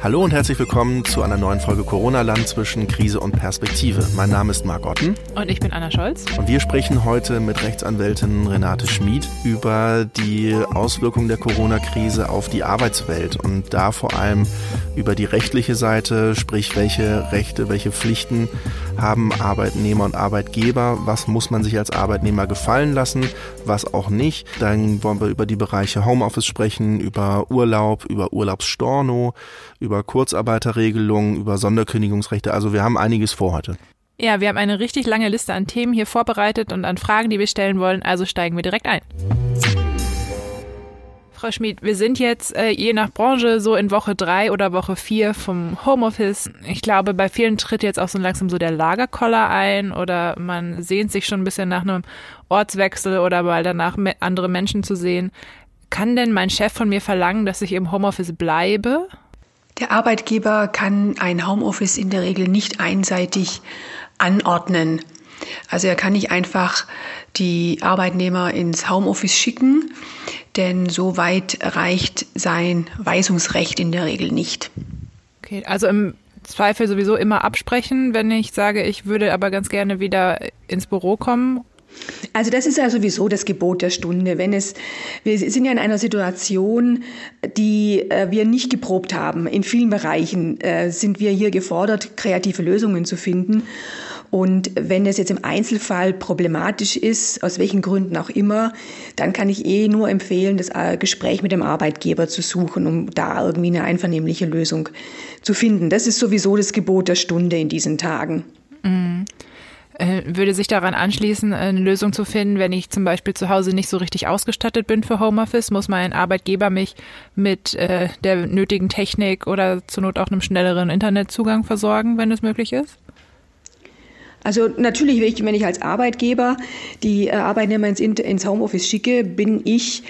Hallo und herzlich willkommen zu einer neuen Folge Corona-Land zwischen Krise und Perspektive. Mein Name ist Marc Otten. Und ich bin Anna Scholz. Und wir sprechen heute mit Rechtsanwältin Renate Schmid über die Auswirkungen der Corona-Krise auf die Arbeitswelt und da vor allem über die rechtliche Seite, sprich welche Rechte, welche Pflichten haben Arbeitnehmer und Arbeitgeber, was muss man sich als Arbeitnehmer gefallen lassen, was auch nicht. Dann wollen wir über die Bereiche Homeoffice sprechen, über Urlaub, über Urlaubsstorno, über Kurzarbeiterregelungen, über Sonderkündigungsrechte. Also wir haben einiges vor heute. Ja, wir haben eine richtig lange Liste an Themen hier vorbereitet und an Fragen, die wir stellen wollen. Also steigen wir direkt ein. Frau Schmid, wir sind jetzt äh, je nach Branche so in Woche drei oder Woche vier vom Homeoffice. Ich glaube, bei vielen tritt jetzt auch so langsam so der Lagerkoller ein oder man sehnt sich schon ein bisschen nach einem Ortswechsel oder mal danach andere Menschen zu sehen. Kann denn mein Chef von mir verlangen, dass ich im Homeoffice bleibe? Der Arbeitgeber kann ein Homeoffice in der Regel nicht einseitig anordnen. Also er kann nicht einfach die Arbeitnehmer ins Homeoffice schicken, denn so weit reicht sein Weisungsrecht in der Regel nicht. Okay, also im Zweifel sowieso immer absprechen, wenn ich sage, ich würde aber ganz gerne wieder ins Büro kommen also das ist ja sowieso das Gebot der Stunde. Wenn es, wir sind ja in einer Situation, die äh, wir nicht geprobt haben. In vielen Bereichen äh, sind wir hier gefordert, kreative Lösungen zu finden. Und wenn es jetzt im Einzelfall problematisch ist, aus welchen Gründen auch immer, dann kann ich eh nur empfehlen, das äh, Gespräch mit dem Arbeitgeber zu suchen, um da irgendwie eine einvernehmliche Lösung zu finden. Das ist sowieso das Gebot der Stunde in diesen Tagen. Mhm. Äh, würde sich daran anschließen, eine Lösung zu finden, wenn ich zum Beispiel zu Hause nicht so richtig ausgestattet bin für Homeoffice, muss mein Arbeitgeber mich mit äh, der nötigen Technik oder zur Not auch einem schnelleren Internetzugang versorgen, wenn es möglich ist? Also natürlich, wenn ich als Arbeitgeber die äh, Arbeitnehmer ins, Homeoffice schicke, bin ich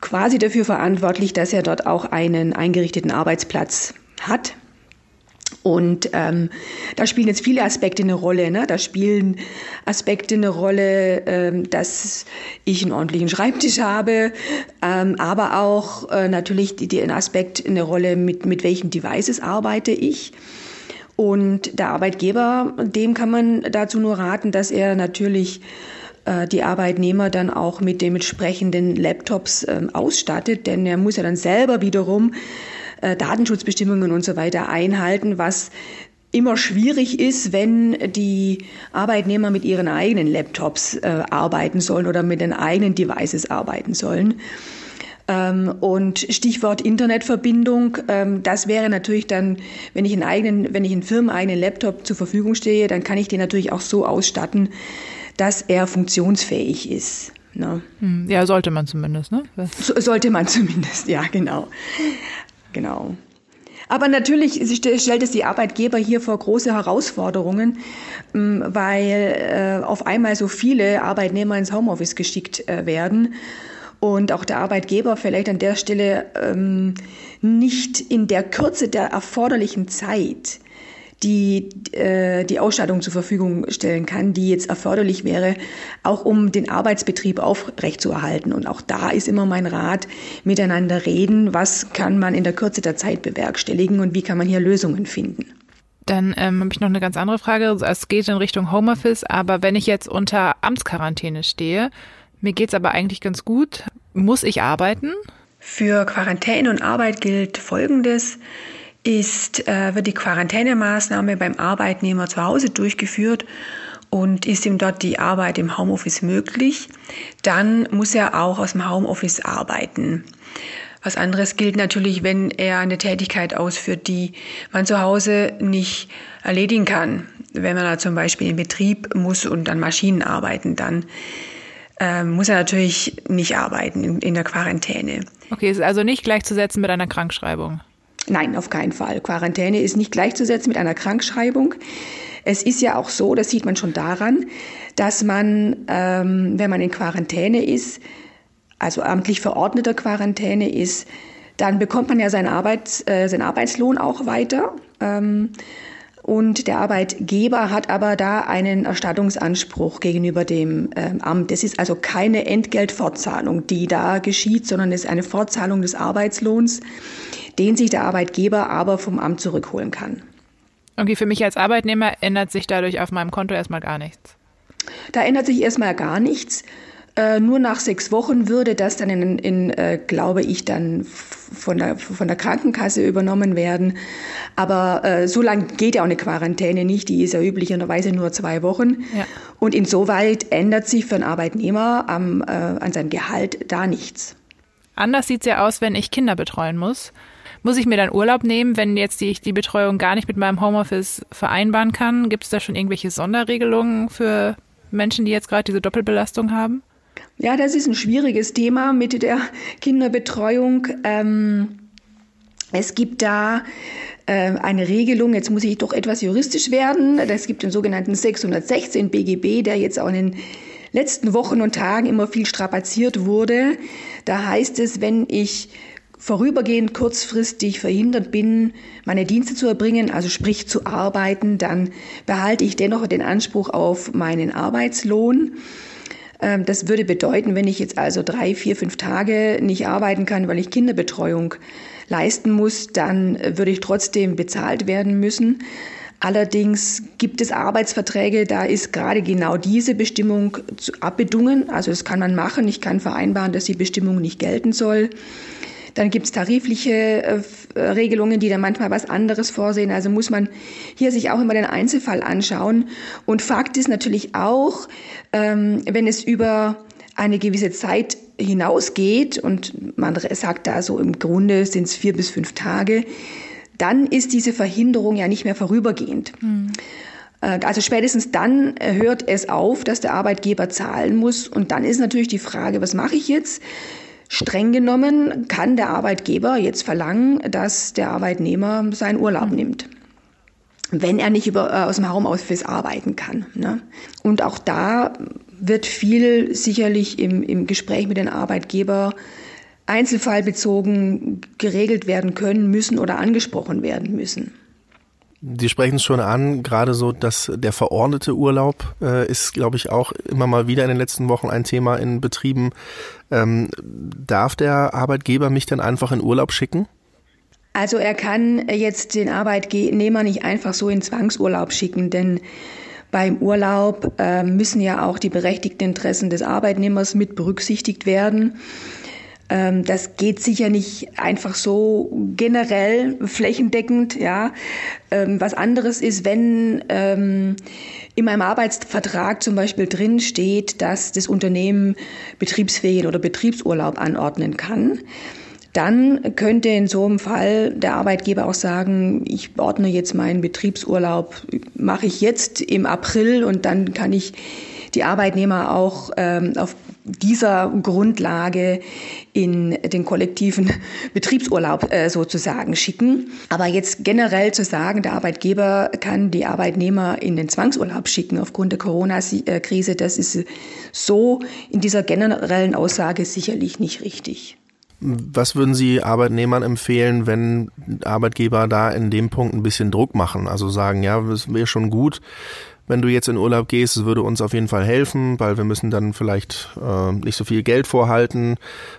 quasi dafür verantwortlich, dass er dort auch einen eingerichteten Arbeitsplatz hat und ähm, da spielen jetzt viele Aspekte eine Rolle. Ne? Da spielen Aspekte eine Rolle, ähm, dass ich einen ordentlichen Schreibtisch habe, ähm, aber auch äh, natürlich den Aspekt eine Rolle, mit, mit welchen Devices arbeite ich. Und der Arbeitgeber, dem kann man dazu nur raten, dass er natürlich äh, die Arbeitnehmer dann auch mit dementsprechenden Laptops ähm, ausstattet, denn er muss ja dann selber wiederum äh, Datenschutzbestimmungen und so weiter einhalten, was immer schwierig ist, wenn die Arbeitnehmer mit ihren eigenen Laptops äh, arbeiten sollen oder mit den eigenen Devices arbeiten sollen. Ähm, und Stichwort Internetverbindung, ähm, das wäre natürlich dann, wenn ich einen eigenen, wenn ich einen firmeneigenen Laptop zur Verfügung stehe, dann kann ich den natürlich auch so ausstatten, dass er funktionsfähig ist. Ne? Hm, ja, sollte man zumindest, ne? So, sollte man zumindest, ja, genau. Genau. Aber natürlich stellt es die Arbeitgeber hier vor große Herausforderungen, ähm, weil äh, auf einmal so viele Arbeitnehmer ins Homeoffice geschickt äh, werden und auch der Arbeitgeber vielleicht an der Stelle ähm, nicht in der Kürze der erforderlichen Zeit die äh, die Ausstattung zur Verfügung stellen kann, die jetzt erforderlich wäre, auch um den Arbeitsbetrieb aufrechtzuerhalten. Und auch da ist immer mein Rat, miteinander reden, was kann man in der Kürze der Zeit bewerkstelligen und wie kann man hier Lösungen finden. Dann ähm, habe ich noch eine ganz andere Frage. Es geht in Richtung Homeoffice, aber wenn ich jetzt unter Amtsquarantäne stehe, mir geht's aber eigentlich ganz gut, muss ich arbeiten? Für Quarantäne und Arbeit gilt Folgendes ist, äh, wird die Quarantänemaßnahme beim Arbeitnehmer zu Hause durchgeführt und ist ihm dort die Arbeit im Homeoffice möglich, dann muss er auch aus dem Homeoffice arbeiten. Was anderes gilt natürlich, wenn er eine Tätigkeit ausführt, die man zu Hause nicht erledigen kann. Wenn man da zum Beispiel in Betrieb muss und an Maschinen arbeiten, dann äh, muss er natürlich nicht arbeiten in, in der Quarantäne. Okay, ist also nicht gleichzusetzen mit einer Krankschreibung. Nein, auf keinen Fall. Quarantäne ist nicht gleichzusetzen mit einer Krankschreibung. Es ist ja auch so, das sieht man schon daran, dass man, ähm, wenn man in Quarantäne ist, also amtlich verordneter Quarantäne ist, dann bekommt man ja seinen, Arbeits, äh, seinen Arbeitslohn auch weiter. Ähm, Und der Arbeitgeber hat aber da einen Erstattungsanspruch gegenüber dem äh, Amt. Es ist also keine Entgeltfortzahlung, die da geschieht, sondern es ist eine Fortzahlung des Arbeitslohns, den sich der Arbeitgeber aber vom Amt zurückholen kann. Okay, für mich als Arbeitnehmer ändert sich dadurch auf meinem Konto erstmal gar nichts. Da ändert sich erstmal gar nichts. Äh, nur nach sechs Wochen würde das dann in, in äh, glaube ich, dann von der, von der Krankenkasse übernommen werden. Aber äh, so lange geht ja auch eine Quarantäne nicht. Die ist ja üblicherweise nur zwei Wochen. Ja. Und insoweit ändert sich für einen Arbeitnehmer am, äh, an seinem Gehalt da nichts. Anders sieht es ja aus, wenn ich Kinder betreuen muss. Muss ich mir dann Urlaub nehmen, wenn jetzt die, ich die Betreuung gar nicht mit meinem Homeoffice vereinbaren kann? Gibt es da schon irgendwelche Sonderregelungen für Menschen, die jetzt gerade diese Doppelbelastung haben? Ja, das ist ein schwieriges Thema mit der Kinderbetreuung. Ähm, es gibt da äh, eine Regelung, jetzt muss ich doch etwas juristisch werden. Es gibt den sogenannten 616 BGB, der jetzt auch in den letzten Wochen und Tagen immer viel strapaziert wurde. Da heißt es, wenn ich vorübergehend kurzfristig verhindert bin, meine Dienste zu erbringen, also sprich zu arbeiten, dann behalte ich dennoch den Anspruch auf meinen Arbeitslohn. Ähm, das würde bedeuten, wenn ich jetzt also drei, vier, fünf Tage nicht arbeiten kann, weil ich Kinderbetreuung leisten muss, dann würde ich trotzdem bezahlt werden müssen. Allerdings gibt es Arbeitsverträge, da ist gerade genau diese Bestimmung abbedungen. Also das kann man machen. Ich kann vereinbaren, dass die Bestimmung nicht gelten soll. Dann gibt es tarifliche äh, Regelungen, die dann manchmal was anderes vorsehen. Also muss man hier sich auch immer den Einzelfall anschauen. Und Fakt ist natürlich auch, ähm, wenn es über eine gewisse Zeit hinausgeht und man sagt da so im Grunde sind es vier bis fünf Tage, dann ist diese Verhinderung ja nicht mehr vorübergehend. Mhm. Also spätestens dann hört es auf, dass der Arbeitgeber zahlen muss. Und dann ist natürlich die Frage, was mache ich jetzt? Streng genommen kann der Arbeitgeber jetzt verlangen, dass der Arbeitnehmer seinen Urlaub mhm. nimmt wenn er nicht über, äh, aus dem Homeoffice arbeiten kann. Ne? Und auch da wird viel sicherlich im, im Gespräch mit den Arbeitgeber einzelfallbezogen geregelt werden können müssen oder angesprochen werden müssen. Sie sprechen es schon an, gerade so, dass der verordnete Urlaub äh, ist, glaube ich, auch immer mal wieder in den letzten Wochen ein Thema in Betrieben. Ähm, darf der Arbeitgeber mich dann einfach in Urlaub schicken? Also er kann jetzt den Arbeitnehmer nicht einfach so in Zwangsurlaub schicken, denn beim Urlaub äh, müssen ja auch die berechtigten Interessen des Arbeitnehmers mit berücksichtigt werden. Ähm, das geht sicher nicht einfach so generell flächendeckend. Ja, ähm, was anderes ist, wenn ähm, in meinem Arbeitsvertrag zum Beispiel drin steht, dass das Unternehmen Betriebsferien oder Betriebsurlaub anordnen kann. Dann könnte in so einem Fall der Arbeitgeber auch sagen, ich ordne jetzt meinen Betriebsurlaub, mache ich jetzt im April und dann kann ich die Arbeitnehmer auch ähm, auf dieser Grundlage in den kollektiven Betriebsurlaub äh, sozusagen schicken. Aber jetzt generell zu sagen, der Arbeitgeber kann die Arbeitnehmer in den Zwangsurlaub schicken aufgrund der Corona-Krise, das ist so in dieser generellen Aussage sicherlich nicht richtig. Was würden Sie Arbeitnehmern empfehlen, wenn Arbeitgeber da in dem Punkt ein bisschen Druck machen? Also sagen, ja, es wäre schon gut, wenn du jetzt in Urlaub gehst, es würde uns auf jeden Fall helfen, weil wir müssen dann vielleicht äh, nicht so viel Geld vorhalten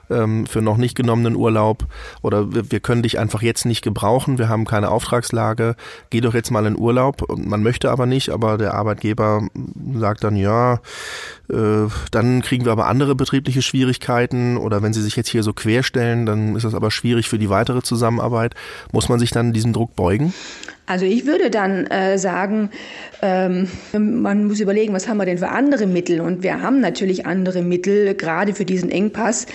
ähm, für noch nicht genommenen Urlaub oder wir, wir können dich einfach jetzt nicht gebrauchen, wir haben keine Auftragslage, geh doch jetzt mal in Urlaub. Man möchte aber nicht, aber der Arbeitgeber sagt dann, ja, äh, dann kriegen wir aber andere betriebliche Schwierigkeiten oder wenn sie sich jetzt hier so querstellen, dann ist das aber schwierig für die weitere Zusammenarbeit. Muss man sich dann diesem Druck beugen? Also ich würde dann äh, sagen, ähm, man muss überlegen, was haben wir denn für andere Mittel? Und wir haben natürlich andere Mittel, gerade für diesen Engpass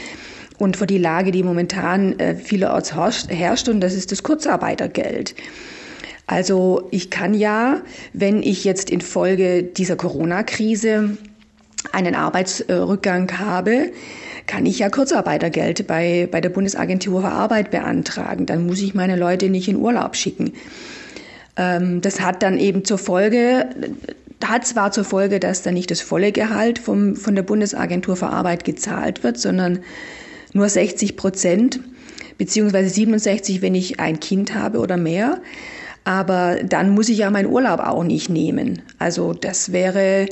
und für die Lage, die momentan äh, vielerorts herrscht, und das ist das Kurzarbeitergeld. Also ich kann ja, wenn ich jetzt infolge dieser Corona-Krise einen Arbeitsrückgang habe, kann ich ja Kurzarbeitergeld bei, bei der Bundesagentur für Arbeit beantragen. Dann muss ich meine Leute nicht in Urlaub schicken. Ähm, das hat dann eben zur Folge, hat zwar zur Folge, dass dann nicht das volle Gehalt vom, von der Bundesagentur für Arbeit gezahlt wird, sondern nur 60 Prozent, beziehungsweise 67, wenn ich ein Kind habe oder mehr. Aber dann muss ich ja meinen Urlaub auch nicht nehmen. Also das wäre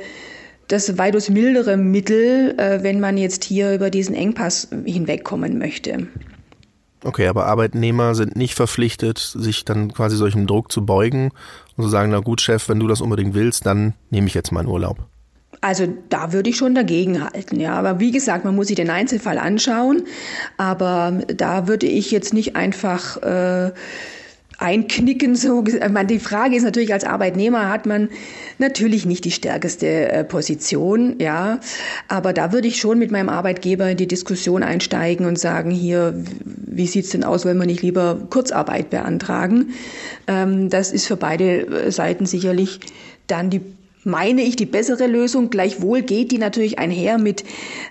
das weitaus mildere Mittel, äh, wenn man jetzt hier über diesen Engpass hinwegkommen möchte. Okay, aber Arbeitnehmer sind nicht verpflichtet, sich dann quasi solchem Druck zu beugen und zu sagen, na gut, Chef, wenn du das unbedingt willst, dann nehme ich jetzt meinen Urlaub. Also da würde ich schon dagegen halten, ja. Aber wie gesagt, man muss sich den Einzelfall anschauen. Aber da würde ich jetzt nicht einfach äh, einknicken. So, die Frage ist natürlich, als Arbeitnehmer hat man natürlich nicht die stärkste äh, Position, ja. Aber da würde ich schon mit meinem Arbeitgeber in die Diskussion einsteigen und sagen, hier, wie sieht's denn aus, wenn wir nicht lieber Kurzarbeit beantragen? Ähm, das ist für beide äh, Seiten sicherlich dann die meine ich, die bessere Lösung. Gleichwohl geht die natürlich einher mit,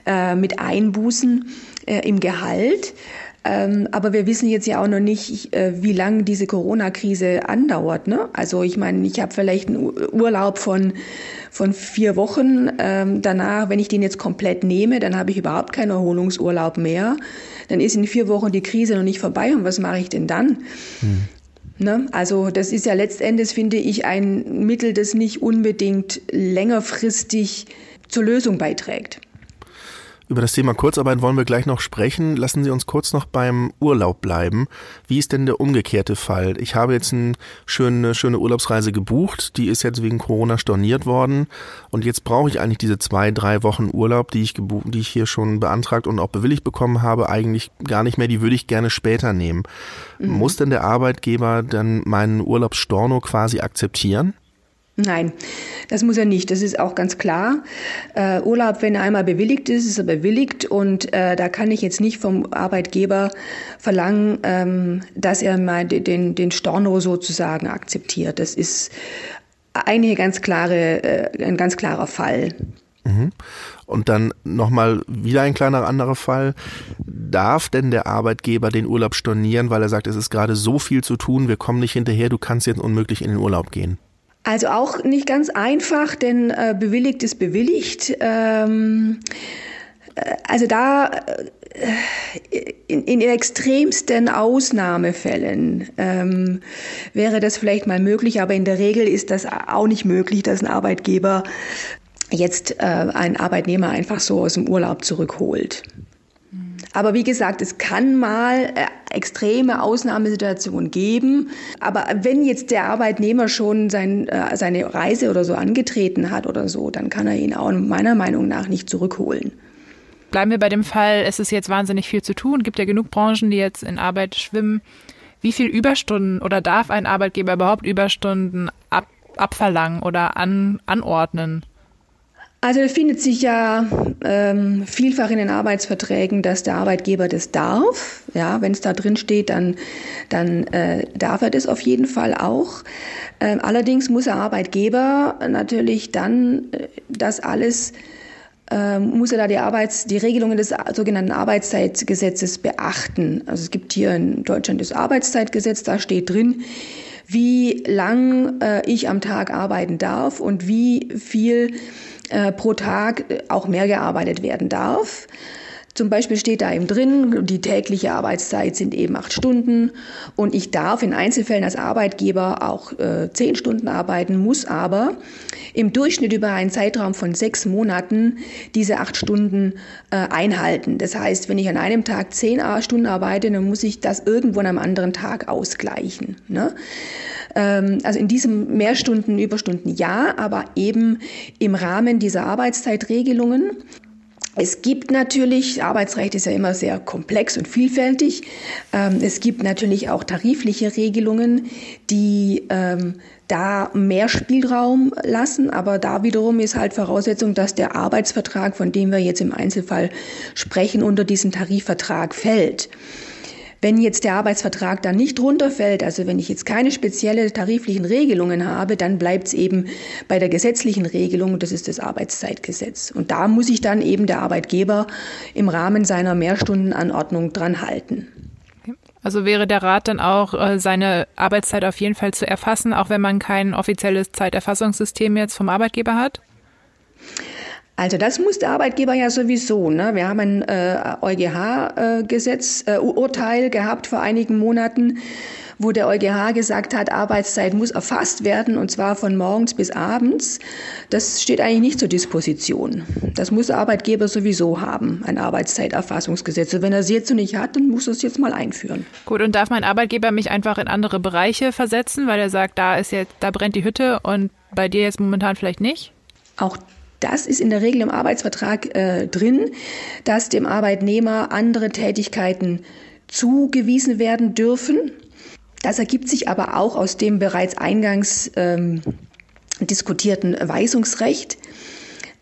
äh, mit Einbußen äh, im Gehalt. Ähm, aber wir wissen jetzt ja auch noch nicht, äh, wie lange diese Corona-Krise andauert. Ne? Also ich meine, ich habe vielleicht einen Urlaub von, von vier Wochen. Ähm, danach, wenn ich den jetzt komplett nehme, dann habe ich überhaupt keinen Erholungsurlaub mehr. Dann ist in vier Wochen die Krise noch nicht vorbei. Und was mache ich denn dann? Hm. Ne? Also das ist ja letztendlich, finde ich, ein Mittel, das nicht unbedingt längerfristig zur Lösung beiträgt. Über das Thema Kurzarbeit wollen wir gleich noch sprechen. Lassen Sie uns kurz noch beim Urlaub bleiben. Wie ist denn der umgekehrte Fall? Ich habe jetzt eine schöne, schöne Urlaubsreise gebucht. Die ist jetzt wegen Corona storniert worden. Und jetzt brauche ich eigentlich diese zwei, drei Wochen Urlaub, die ich, die ich hier schon beantragt und auch bewilligt bekommen habe, eigentlich gar nicht mehr. Die würde ich gerne später nehmen. Mhm. Muss denn der Arbeitgeber dann meinen Urlaubsstorno quasi akzeptieren? Nein, das muss er nicht. Das ist auch ganz klar. Äh, Urlaub, wenn er einmal bewilligt ist, ist er bewilligt und äh, da kann ich jetzt nicht vom Arbeitgeber verlangen, ähm, dass er mal den, den Storno sozusagen akzeptiert. Das ist eine ganz klare, äh, ein ganz klarer Fall. Mhm. Und dann nochmal wieder ein kleiner anderer Fall. Darf denn der Arbeitgeber den Urlaub stornieren, weil er sagt, es ist gerade so viel zu tun, wir kommen nicht hinterher, du kannst jetzt unmöglich in den Urlaub gehen? Also auch nicht ganz einfach, denn äh, bewilligt ist bewilligt. Ähm, äh, also da äh, in, in extremsten Ausnahmefällen ähm, wäre das vielleicht mal möglich, aber in der Regel ist das auch nicht möglich, dass ein Arbeitgeber jetzt äh, einen Arbeitnehmer einfach so aus dem Urlaub zurückholt. Aber wie gesagt, es kann mal äh, extreme Ausnahmesituationen geben. Aber wenn jetzt der Arbeitnehmer schon sein, äh, seine Reise oder so angetreten hat oder so, dann kann er ihn auch meiner Meinung nach nicht zurückholen. Bleiben wir bei dem Fall, es ist jetzt wahnsinnig viel zu tun. Gibt ja genug Branchen, die jetzt in Arbeit schwimmen. Wie viel Überstunden oder darf ein Arbeitgeber überhaupt Überstunden ab, abverlangen oder an, anordnen? Also findet sich ja ähm, vielfach in den Arbeitsverträgen, dass der Arbeitgeber das darf. Ja, wenn es da drin steht, dann, dann äh, darf er das auf jeden Fall auch. Ähm, allerdings muss der Arbeitgeber natürlich dann äh, das alles ähm, muss er da die Arbeits, die Regelungen des sogenannten Arbeitszeitgesetzes beachten. Also es gibt hier in Deutschland das Arbeitszeitgesetz, da steht drin, wie lang äh, ich am Tag arbeiten darf und wie viel äh, pro Tag äh, auch mehr gearbeitet werden darf. Zum Beispiel steht da eben drin, die tägliche Arbeitszeit sind eben acht Stunden und ich darf in Einzelfällen als Arbeitgeber auch äh, zehn Stunden arbeiten, muss aber im Durchschnitt über einen Zeitraum von sechs Monaten diese acht Stunden äh, einhalten. Das heißt, wenn ich an einem Tag zehn Stunden arbeite, dann muss ich das irgendwo an einem anderen Tag ausgleichen. Ne? Ähm, also in diesem Mehrstunden, Überstunden ja, aber eben im Rahmen dieser Arbeitszeitregelungen. Es gibt natürlich, Arbeitsrecht ist ja immer sehr komplex und vielfältig. Ähm, es gibt natürlich auch tarifliche Regelungen, die ähm, da mehr Spielraum lassen, aber da wiederum ist halt Voraussetzung, dass der Arbeitsvertrag, von dem wir jetzt im Einzelfall sprechen, unter diesen Tarifvertrag fällt. Wenn jetzt der Arbeitsvertrag dann nicht runterfällt, also wenn ich jetzt keine spezielle tariflichen Regelungen habe, dann bleibt es eben bei der gesetzlichen Regelung, das ist das Arbeitszeitgesetz. Und da muss sich dann eben der Arbeitgeber im Rahmen seiner Mehrstundenanordnung dran halten. Also wäre der Rat dann auch, äh, seine Arbeitszeit auf jeden Fall zu erfassen, auch wenn man kein offizielles Zeiterfassungssystem jetzt vom Arbeitgeber hat? Also das muss der Arbeitgeber ja sowieso. Ne? Wir haben ein äh, EuGH-Gesetz, äh, Urteil gehabt vor einigen Monaten, wo der EuGH gesagt hat, Arbeitszeit muss erfasst werden und zwar von morgens bis abends. Das steht eigentlich nicht zur Disposition. Das muss der Arbeitgeber sowieso haben, ein Arbeitszeiterfassungsgesetz. Und wenn er es jetzt noch nicht hat, dann muss er es jetzt mal einführen. Gut, und darf mein Arbeitgeber mich einfach in andere Bereiche versetzen, weil er sagt, da ist jetzt, da brennt die Hütte und bei dir jetzt momentan vielleicht nicht? Auch das ist in der Regel im Arbeitsvertrag äh, drin, dass dem Arbeitnehmer andere Tätigkeiten zugewiesen werden dürfen. Das ergibt sich aber auch aus dem bereits eingangs ähm, diskutierten Weisungsrecht.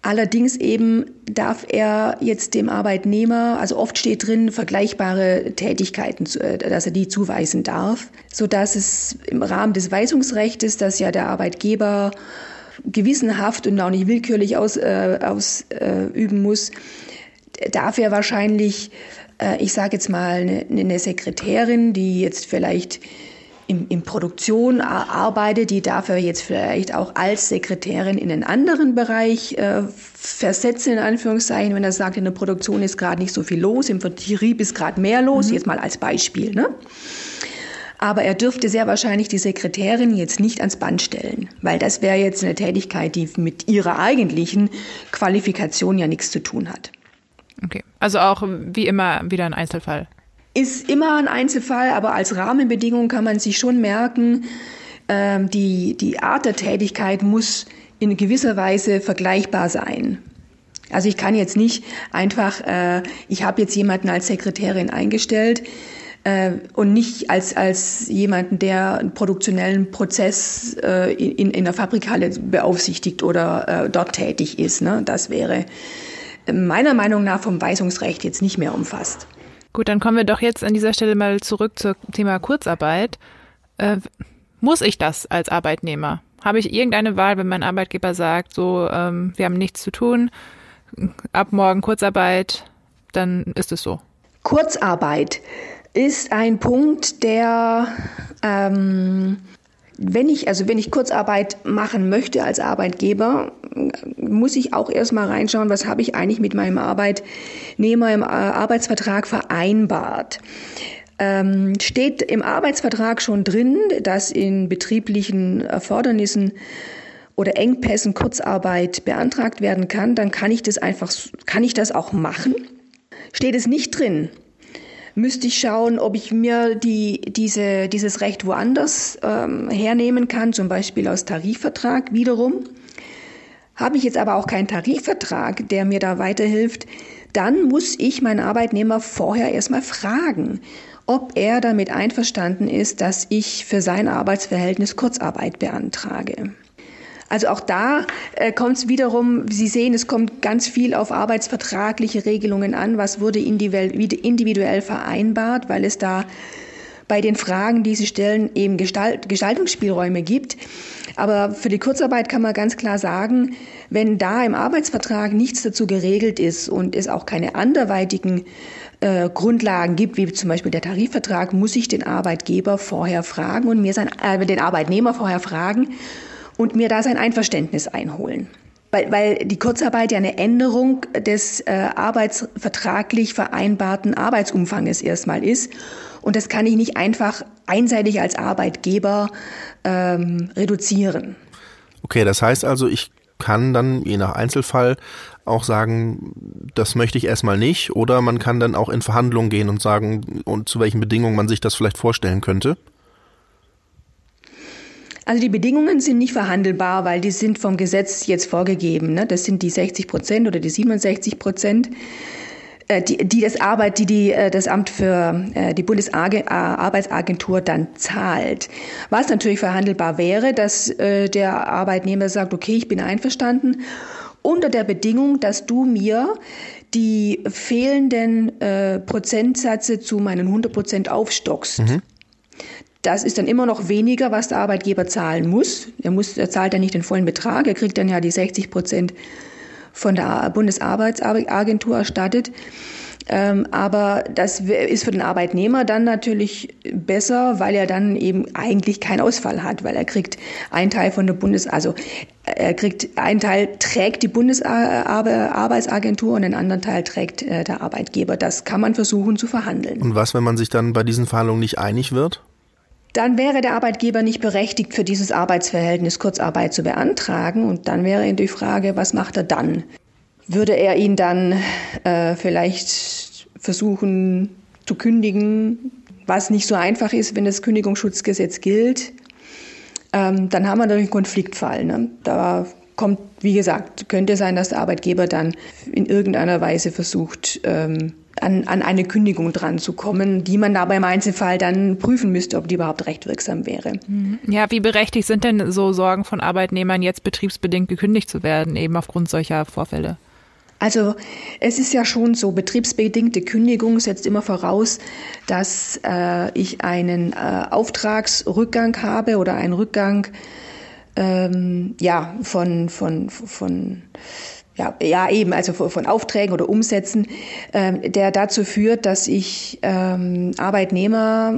Allerdings eben darf er jetzt dem Arbeitnehmer, also oft steht drin, vergleichbare Tätigkeiten, äh, dass er die zuweisen darf, so dass es im Rahmen des Weisungsrechts, das ja der Arbeitgeber gewissenhaft und auch nicht willkürlich ausüben äh, aus, äh, muss, darf er wahrscheinlich, äh, ich sage jetzt mal, eine, eine Sekretärin, die jetzt vielleicht in, in Produktion arbeitet, die darf er jetzt vielleicht auch als Sekretärin in einen anderen Bereich äh, versetzen, in Anführungszeichen, wenn er sagt, in der Produktion ist gerade nicht so viel los, im Vertrieb ist gerade mehr los, mhm. jetzt mal als Beispiel. Ne? Aber er dürfte sehr wahrscheinlich die Sekretärin jetzt nicht ans Band stellen, weil das wäre jetzt eine Tätigkeit, die mit ihrer eigentlichen Qualifikation ja nichts zu tun hat. Okay, also auch wie immer wieder ein Einzelfall. Ist immer ein Einzelfall, aber als Rahmenbedingung kann man sich schon merken, ähm, die, die Art der Tätigkeit muss in gewisser Weise vergleichbar sein. Also ich kann jetzt nicht einfach, äh, ich habe jetzt jemanden als Sekretärin eingestellt, äh, und nicht als, als jemanden, der einen produktionellen Prozess äh, in, in der Fabrikhalle beaufsichtigt oder äh, dort tätig ist. Ne? Das wäre meiner Meinung nach vom Weisungsrecht jetzt nicht mehr umfasst. Gut, dann kommen wir doch jetzt an dieser Stelle mal zurück zum Thema Kurzarbeit. Äh, muss ich das als Arbeitnehmer? Habe ich irgendeine Wahl, wenn mein Arbeitgeber sagt, so, ähm, wir haben nichts zu tun, ab morgen Kurzarbeit, dann ist es so. Kurzarbeit ist ein Punkt, der, ähm, wenn ich, also wenn ich Kurzarbeit machen möchte als Arbeitgeber, muss ich auch erstmal reinschauen, was habe ich eigentlich mit meinem Arbeitnehmer im äh, Arbeitsvertrag vereinbart. Ähm, steht im Arbeitsvertrag schon drin, dass in betrieblichen Erfordernissen oder Engpässen Kurzarbeit beantragt werden kann, dann kann ich das einfach, kann ich das auch machen. Steht es nicht drin, müsste ich schauen, ob ich mir die, diese, dieses Recht woanders ähm, hernehmen kann, zum Beispiel aus Tarifvertrag wiederum. Habe ich jetzt aber auch keinen Tarifvertrag, der mir da weiterhilft, dann muss ich meinen Arbeitnehmer vorher erstmal fragen, ob er damit einverstanden ist, dass ich für sein Arbeitsverhältnis Kurzarbeit beantrage. Also auch da äh, kommt es wiederum, Sie sehen, es kommt ganz viel auf arbeitsvertragliche Regelungen an, was wurde individuell vereinbart, weil es da bei den Fragen, die Sie stellen, eben Gestalt, Gestaltungsspielräume gibt. Aber für die Kurzarbeit kann man ganz klar sagen, wenn da im Arbeitsvertrag nichts dazu geregelt ist und es auch keine anderweitigen äh, Grundlagen gibt, wie zum Beispiel der Tarifvertrag, muss ich den Arbeitgeber vorher fragen und mir sein, äh, den Arbeitnehmer vorher fragen und mir da sein Einverständnis einholen. Weil, weil die Kurzarbeit ja eine Änderung des äh, arbeitsvertraglich vereinbarten Arbeitsumfanges erstmal ist. Und das kann ich nicht einfach einseitig als Arbeitgeber ähm, reduzieren. Okay, das heißt also, ich kann dann je nach Einzelfall auch sagen, das möchte ich erstmal nicht, oder man kann dann auch in Verhandlungen gehen und sagen, und zu welchen Bedingungen man sich das vielleicht vorstellen könnte. Also die Bedingungen sind nicht verhandelbar, weil die sind vom Gesetz jetzt vorgegeben. Ne? Das sind die 60 Prozent oder die 67 Prozent äh, die, die das Arbeit, die, die äh, das Amt für äh, die Bundesarbeitsagentur dann zahlt. Was natürlich verhandelbar wäre, dass der Arbeitnehmer sagt, okay, ich bin einverstanden, unter der Bedingung, dass du mir die fehlenden äh, Prozentsätze zu meinen 100 Prozent aufstockst. Mhm. Das ist dann immer noch weniger, was der Arbeitgeber zahlen muss. Er, muss, er zahlt ja nicht den vollen Betrag, er kriegt dann ja die 60 Prozent von der Bundesarbeitsagentur erstattet. Ähm, aber das ist für den Arbeitnehmer dann natürlich besser, weil er dann eben eigentlich keinen Ausfall hat, weil er kriegt einen Teil von der Bundes, also er kriegt einen Teil trägt die Bundesarbeitsagentur und den anderen Teil trägt äh, der Arbeitgeber. Das kann man versuchen zu verhandeln. Und was, wenn man sich dann bei diesen Verhandlungen nicht einig wird? Dann wäre der Arbeitgeber nicht berechtigt, für dieses Arbeitsverhältnis Kurzarbeit zu beantragen. Und dann wäre die Frage, was macht er dann? Würde er ihn dann äh, vielleicht versuchen zu kündigen, was nicht so einfach ist, wenn das Kündigungsschutzgesetz gilt? Ähm, dann haben wir natürlich einen Konfliktfall. Ne? Da kommt, wie gesagt, könnte sein, dass der Arbeitgeber dann in irgendeiner Weise versucht, ähm, an, an eine Kündigung dran zu kommen, die man dabei im Einzelfall dann prüfen müsste, ob die überhaupt rechtwirksam wäre. Mhm. Ja, wie berechtigt sind denn so Sorgen von Arbeitnehmern, jetzt betriebsbedingt gekündigt zu werden, eben aufgrund solcher Vorfälle? Also es ist ja schon so, betriebsbedingte Kündigung setzt immer voraus, dass äh, ich einen äh, Auftragsrückgang habe oder einen Rückgang ähm, ja, von, von, von ja, ja, eben, also von Aufträgen oder Umsätzen, äh, der dazu führt, dass ich ähm, Arbeitnehmer,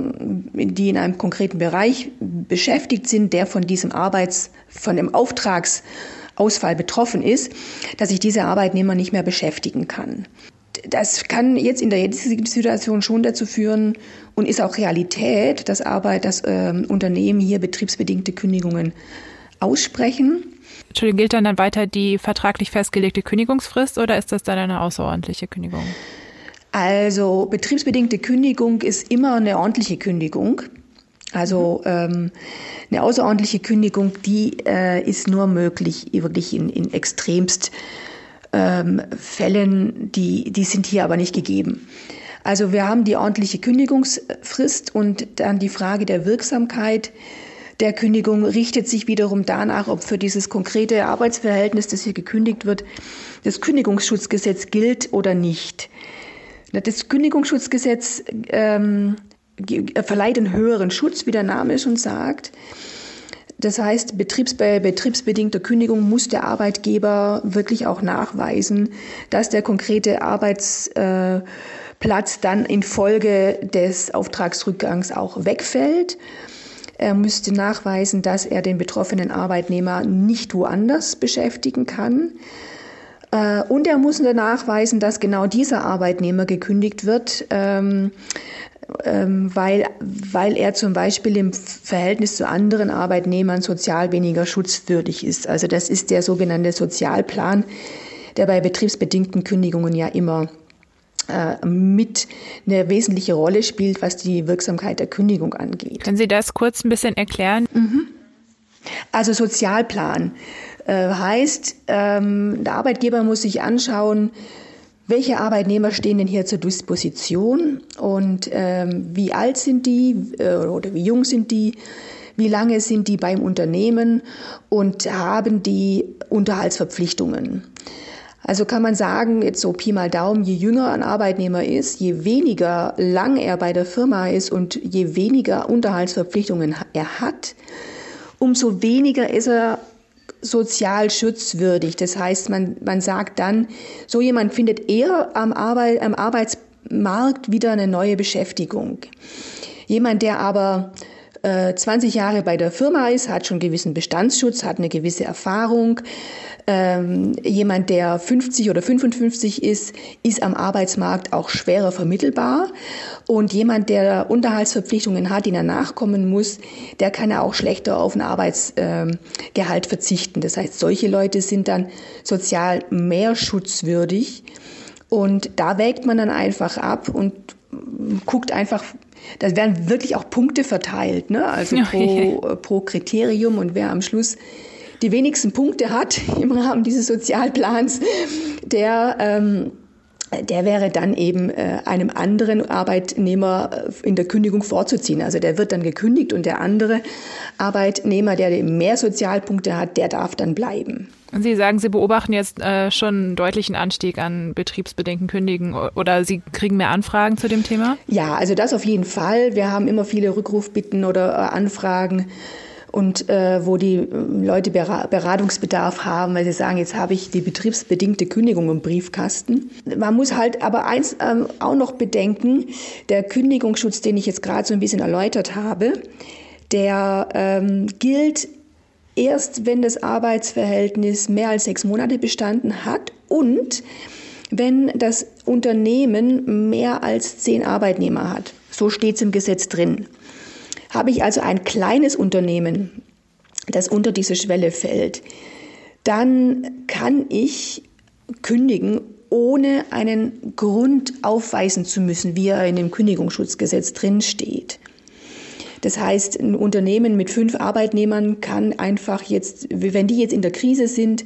die in einem konkreten Bereich beschäftigt sind, der von diesem Arbeits, von dem Auftrags Ausfall betroffen ist, dass ich diese Arbeitnehmer nicht mehr beschäftigen kann. Das kann jetzt in der jetzigen Situation schon dazu führen und ist auch Realität, dass Arbeit, dass äh, Unternehmen hier betriebsbedingte Kündigungen aussprechen. Entschuldigung, gilt dann, dann weiter die vertraglich festgelegte Kündigungsfrist oder ist das dann eine außerordentliche Kündigung? Also betriebsbedingte Kündigung ist immer eine ordentliche Kündigung. Also ähm, eine außerordentliche Kündigung, die äh, ist nur möglich wirklich in, in extremst ähm, Fällen, die, die sind hier aber nicht gegeben. Also wir haben die ordentliche Kündigungsfrist und dann die Frage der Wirksamkeit der Kündigung richtet sich wiederum danach, ob für dieses konkrete Arbeitsverhältnis, das hier gekündigt wird, das Kündigungsschutzgesetz gilt oder nicht. Das Kündigungsschutzgesetz ähm, verleiht einen höheren Schutz, wie der Name schon sagt. Das heißt, betriebs bei betriebsbedingter Kündigung muss der Arbeitgeber wirklich auch nachweisen, dass der konkrete Arbeitsplatz dann infolge des Auftragsrückgangs auch wegfällt. Er müsste nachweisen, dass er den betroffenen Arbeitnehmer nicht woanders beschäftigen kann. Äh, und er muss nachweisen, dass genau dieser Arbeitnehmer gekündigt wird, ähm, ähm, weil, weil er zum Beispiel im Verhältnis zu anderen Arbeitnehmern sozial weniger schutzwürdig ist. Also das ist der sogenannte Sozialplan, der bei betriebsbedingten Kündigungen ja immer äh, mit eine wesentliche Rolle spielt, was die Wirksamkeit der Kündigung angeht. Können Sie das kurz ein bisschen erklären? Mhm. Also Sozialplan äh, heißt, ähm, der Arbeitgeber muss sich anschauen, welche Arbeitnehmer stehen denn hier zur Disposition und ähm, wie alt sind die äh, oder wie jung sind die? Wie lange sind die beim Unternehmen und haben die Unterhaltsverpflichtungen? Also kann man sagen, jetzt so Pi mal Daumen, je jünger ein Arbeitnehmer ist, je weniger lang er bei der Firma ist und je weniger Unterhaltsverpflichtungen er hat, umso weniger ist er sozial schutzwürdig. Das heißt, man, man sagt dann, so jemand findet eher am, Arbeit, am Arbeitsmarkt wieder eine neue Beschäftigung. Jemand, der aber 20 äh, Jahre bei der Firma ist, hat schon gewissen Bestandsschutz, hat eine gewisse Erfahrung. Ähm, jemand, der 50 oder 55 ist, ist am Arbeitsmarkt auch schwerer vermittelbar. Und jemand, der Unterhaltsverpflichtungen hat, die er nachkommen muss, der kann auch schlechter auf ein Arbeitsgehalt ähm, verzichten. Das heißt, solche Leute sind dann sozial mehr schutzwürdig. Und da wägt man dann einfach ab und guckt einfach, da werden wirklich auch Punkte verteilt, ne? also pro, äh, pro Kriterium und wer am Schluss die wenigsten Punkte hat im Rahmen dieses Sozialplans, der ähm, der wäre dann eben äh, einem anderen Arbeitnehmer äh, in der Kündigung vorzuziehen. Also der wird dann gekündigt und der andere Arbeitnehmer, der mehr Sozialpunkte hat, der darf dann bleiben. Und Sie sagen, Sie beobachten jetzt äh, schon einen deutlichen Anstieg an betriebsbedingten Kündigen oder Sie kriegen mehr Anfragen zu dem Thema? Ja, also das auf jeden Fall. Wir haben immer viele Rückrufbitten oder äh, Anfragen und äh, wo die äh, Leute Beratungsbedarf haben, weil sie sagen, jetzt habe ich die betriebsbedingte Kündigung im Briefkasten. Man muss halt aber eins ähm, auch noch bedenken, der Kündigungsschutz, den ich jetzt gerade so ein bisschen erläutert habe, der ähm, gilt erst, wenn das Arbeitsverhältnis mehr als sechs Monate bestanden hat und wenn das Unternehmen mehr als zehn Arbeitnehmer hat. So steht es im Gesetz drin. Habe ich also ein kleines Unternehmen, das unter diese Schwelle fällt, dann kann ich kündigen, ohne einen Grund aufweisen zu müssen, wie er in dem Kündigungsschutzgesetz drin steht. Das heißt, ein Unternehmen mit fünf Arbeitnehmern kann einfach jetzt, wenn die jetzt in der Krise sind,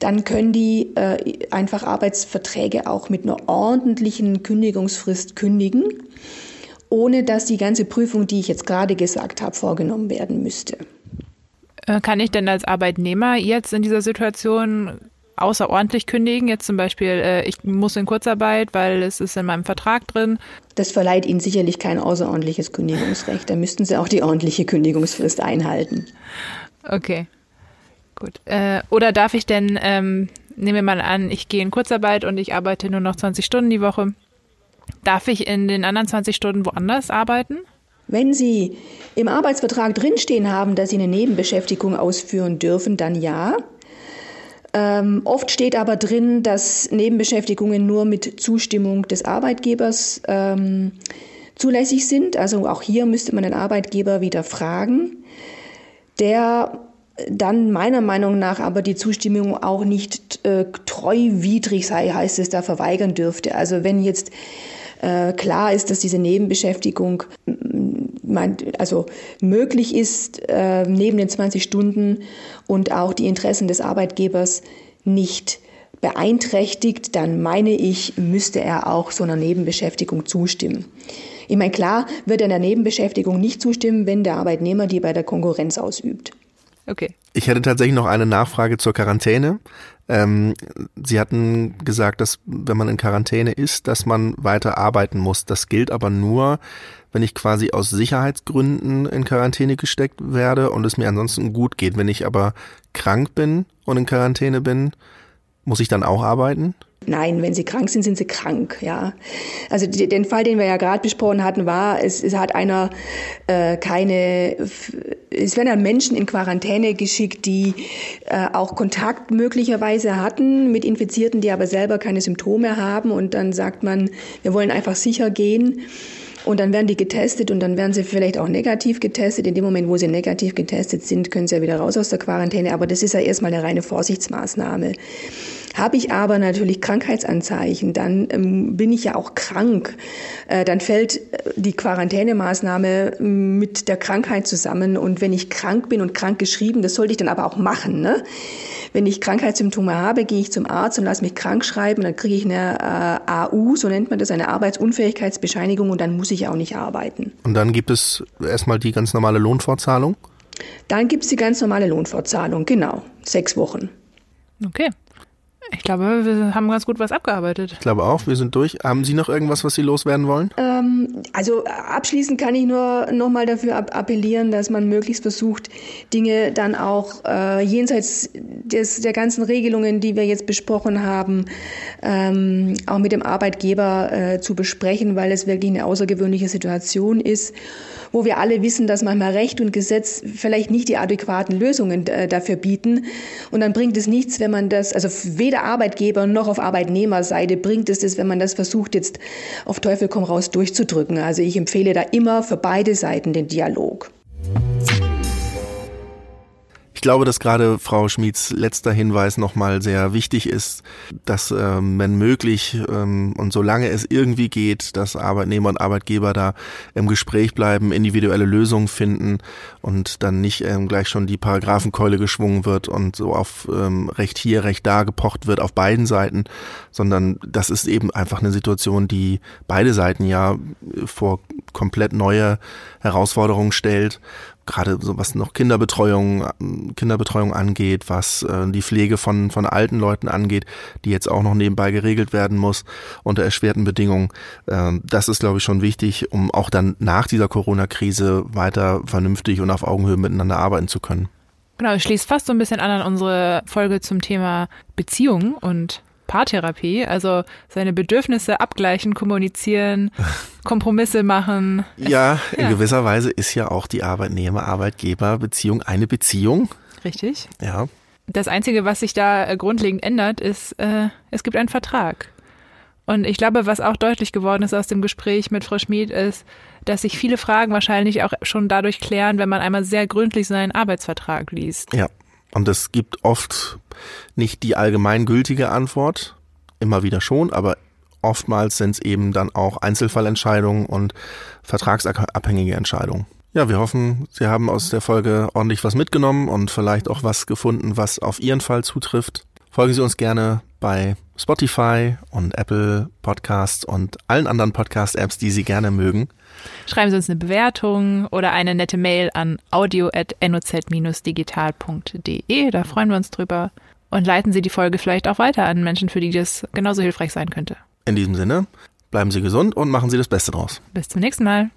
dann können die äh, einfach Arbeitsverträge auch mit einer ordentlichen Kündigungsfrist kündigen ohne dass die ganze Prüfung, die ich jetzt gerade gesagt habe, vorgenommen werden müsste. Äh, kann ich denn als Arbeitnehmer jetzt in dieser Situation außerordentlich kündigen? Jetzt zum Beispiel, äh, ich muss in Kurzarbeit, weil es ist in meinem Vertrag drin. Das verleiht Ihnen sicherlich kein außerordentliches Kündigungsrecht. Da müssten Sie auch die ordentliche Kündigungsfrist einhalten. Okay, gut. Äh, oder darf ich denn, ähm, nehmen wir mal an, ich gehe in Kurzarbeit und ich arbeite nur noch 20 Stunden die Woche. Darf ich in den anderen 20 Stunden woanders arbeiten? Wenn Sie im Arbeitsvertrag drinstehen haben, dass Sie eine Nebenbeschäftigung ausführen dürfen, dann ja. Ähm, oft steht aber drin, dass Nebenbeschäftigungen nur mit Zustimmung des Arbeitgebers ähm, zulässig sind. Also auch hier müsste man den Arbeitgeber wieder fragen, der dann meiner Meinung nach aber die Zustimmung auch nicht äh, treuwidrig sei, heißt es, da verweigern dürfte. Also wenn jetzt klar ist, dass diese Nebenbeschäftigung also möglich ist äh, neben den 20 Stunden und auch die Interessen des Arbeitgebers nicht beeinträchtigt, dann meine ich, müsste er auch so einer Nebenbeschäftigung zustimmen. Ich meine, klar wird er einer Nebenbeschäftigung nicht zustimmen, wenn der Arbeitnehmer die bei der Konkurrenz ausübt. Okay. Ich hätte tatsächlich noch eine Nachfrage zur Quarantäne. Ähm, Sie hatten gesagt, dass wenn man in Quarantäne ist, dass man weiter arbeiten muss. Das gilt aber nur, wenn ich quasi aus Sicherheitsgründen in Quarantäne gesteckt werde und es mir ansonsten gut geht. Wenn ich aber krank bin und in Quarantäne bin, muss ich dann auch arbeiten? Nein, wenn sie krank sind, sind sie krank, ja. Also die, den Fall, den wir ja gerade besprochen hatten, war, es, es hat einer äh, keine, es werden dann Menschen in Quarantäne geschickt, die äh, auch Kontakt möglicherweise hatten mit Infizierten, die aber selber keine Symptome haben und dann sagt man, wir wollen einfach sicher gehen. Und dann werden die getestet und dann werden sie vielleicht auch negativ getestet. In dem Moment, wo sie negativ getestet sind, können sie ja wieder raus aus der Quarantäne. Aber das ist ja erstmal eine reine Vorsichtsmaßnahme. Habe ich aber natürlich Krankheitsanzeichen, dann ähm, bin ich ja auch krank. Äh, dann fällt äh, die Quarantänemaßnahme ähm, mit der Krankheit zusammen. Und wenn ich krank bin und krank geschrieben, das sollte ich dann aber auch machen. Ne? Wenn ich Krankheitssymptome habe, gehe ich zum Arzt und lasse mich krank schreiben. Dann kriege ich eine äh, AU, so nennt man das, eine Arbeitsunfähigkeitsbescheinigung und dann muss ich auch nicht arbeiten. Und dann gibt es erstmal die ganz normale Lohnfortzahlung? Dann gibt es die ganz normale Lohnfortzahlung, genau. Sechs Wochen. Okay. Ich glaube, wir haben ganz gut was abgearbeitet. Ich glaube auch, wir sind durch. Haben Sie noch irgendwas, was Sie loswerden wollen? Ähm, also abschließend kann ich nur nochmal dafür appellieren, dass man möglichst versucht, Dinge dann auch äh, jenseits des, der ganzen Regelungen, die wir jetzt besprochen haben, ähm, auch mit dem Arbeitgeber äh, zu besprechen, weil es wirklich eine außergewöhnliche Situation ist wo wir alle wissen, dass manchmal Recht und Gesetz vielleicht nicht die adäquaten Lösungen äh, dafür bieten. Und dann bringt es nichts, wenn man das, also weder Arbeitgeber noch auf Arbeitnehmerseite bringt es das, wenn man das versucht, jetzt auf Teufel komm raus durchzudrücken. Also ich empfehle da immer für beide Seiten den Dialog. Ich glaube, dass gerade Frau Schmieds letzter Hinweis nochmal sehr wichtig ist, dass ähm, wenn möglich ähm, und solange es irgendwie geht, dass Arbeitnehmer und Arbeitgeber da im Gespräch bleiben, individuelle Lösungen finden und dann nicht ähm, gleich schon die Paragraphenkeule geschwungen wird und so auf ähm, Recht hier, Recht da gepocht wird auf beiden Seiten, sondern das ist eben einfach eine Situation, die beide Seiten ja vor komplett neue Herausforderungen stellt. Gerade so was noch Kinderbetreuung, Kinderbetreuung angeht, was äh, die Pflege von, von alten Leuten angeht, die jetzt auch noch nebenbei geregelt werden muss unter erschwerten Bedingungen. Äh, das ist, glaube ich, schon wichtig, um auch dann nach dieser Corona-Krise weiter vernünftig und auf Augenhöhe miteinander arbeiten zu können. Genau, es schließt fast so ein bisschen an an unsere Folge zum Thema Beziehung und Paartherapie, also seine Bedürfnisse abgleichen, kommunizieren, Kompromisse machen. Ja, in ja. gewisser Weise ist ja auch die Arbeitnehmer-Arbeitgeber-Beziehung eine Beziehung. Richtig. Ja. Das Einzige, was sich da äh, grundlegend ändert, ist, äh, es gibt einen Vertrag. Und ich glaube, was auch deutlich geworden ist aus dem Gespräch mit Frau Schmid, ist, dass sich viele Fragen wahrscheinlich auch schon dadurch klären, wenn man einmal sehr gründlich seinen Arbeitsvertrag liest. Ja. Und es gibt oft nicht die allgemeingültige Antwort, immer wieder schon, aber oftmals sind es eben dann auch Einzelfallentscheidungen und vertragsabhängige Entscheidungen. Ja, wir hoffen, Sie haben aus der Folge ordentlich was mitgenommen und vielleicht auch was gefunden, was auf Ihren Fall zutrifft. Folgen Sie uns gerne bei Spotify und Apple Podcasts und allen anderen Podcast-Apps, die Sie gerne mögen. Schreiben Sie uns eine Bewertung oder eine nette Mail an audio.noz-digital.de. Da freuen wir uns drüber. Und leiten Sie die Folge vielleicht auch weiter an Menschen, für die das genauso hilfreich sein könnte. In diesem Sinne, bleiben Sie gesund und machen Sie das Beste draus. Bis zum nächsten Mal.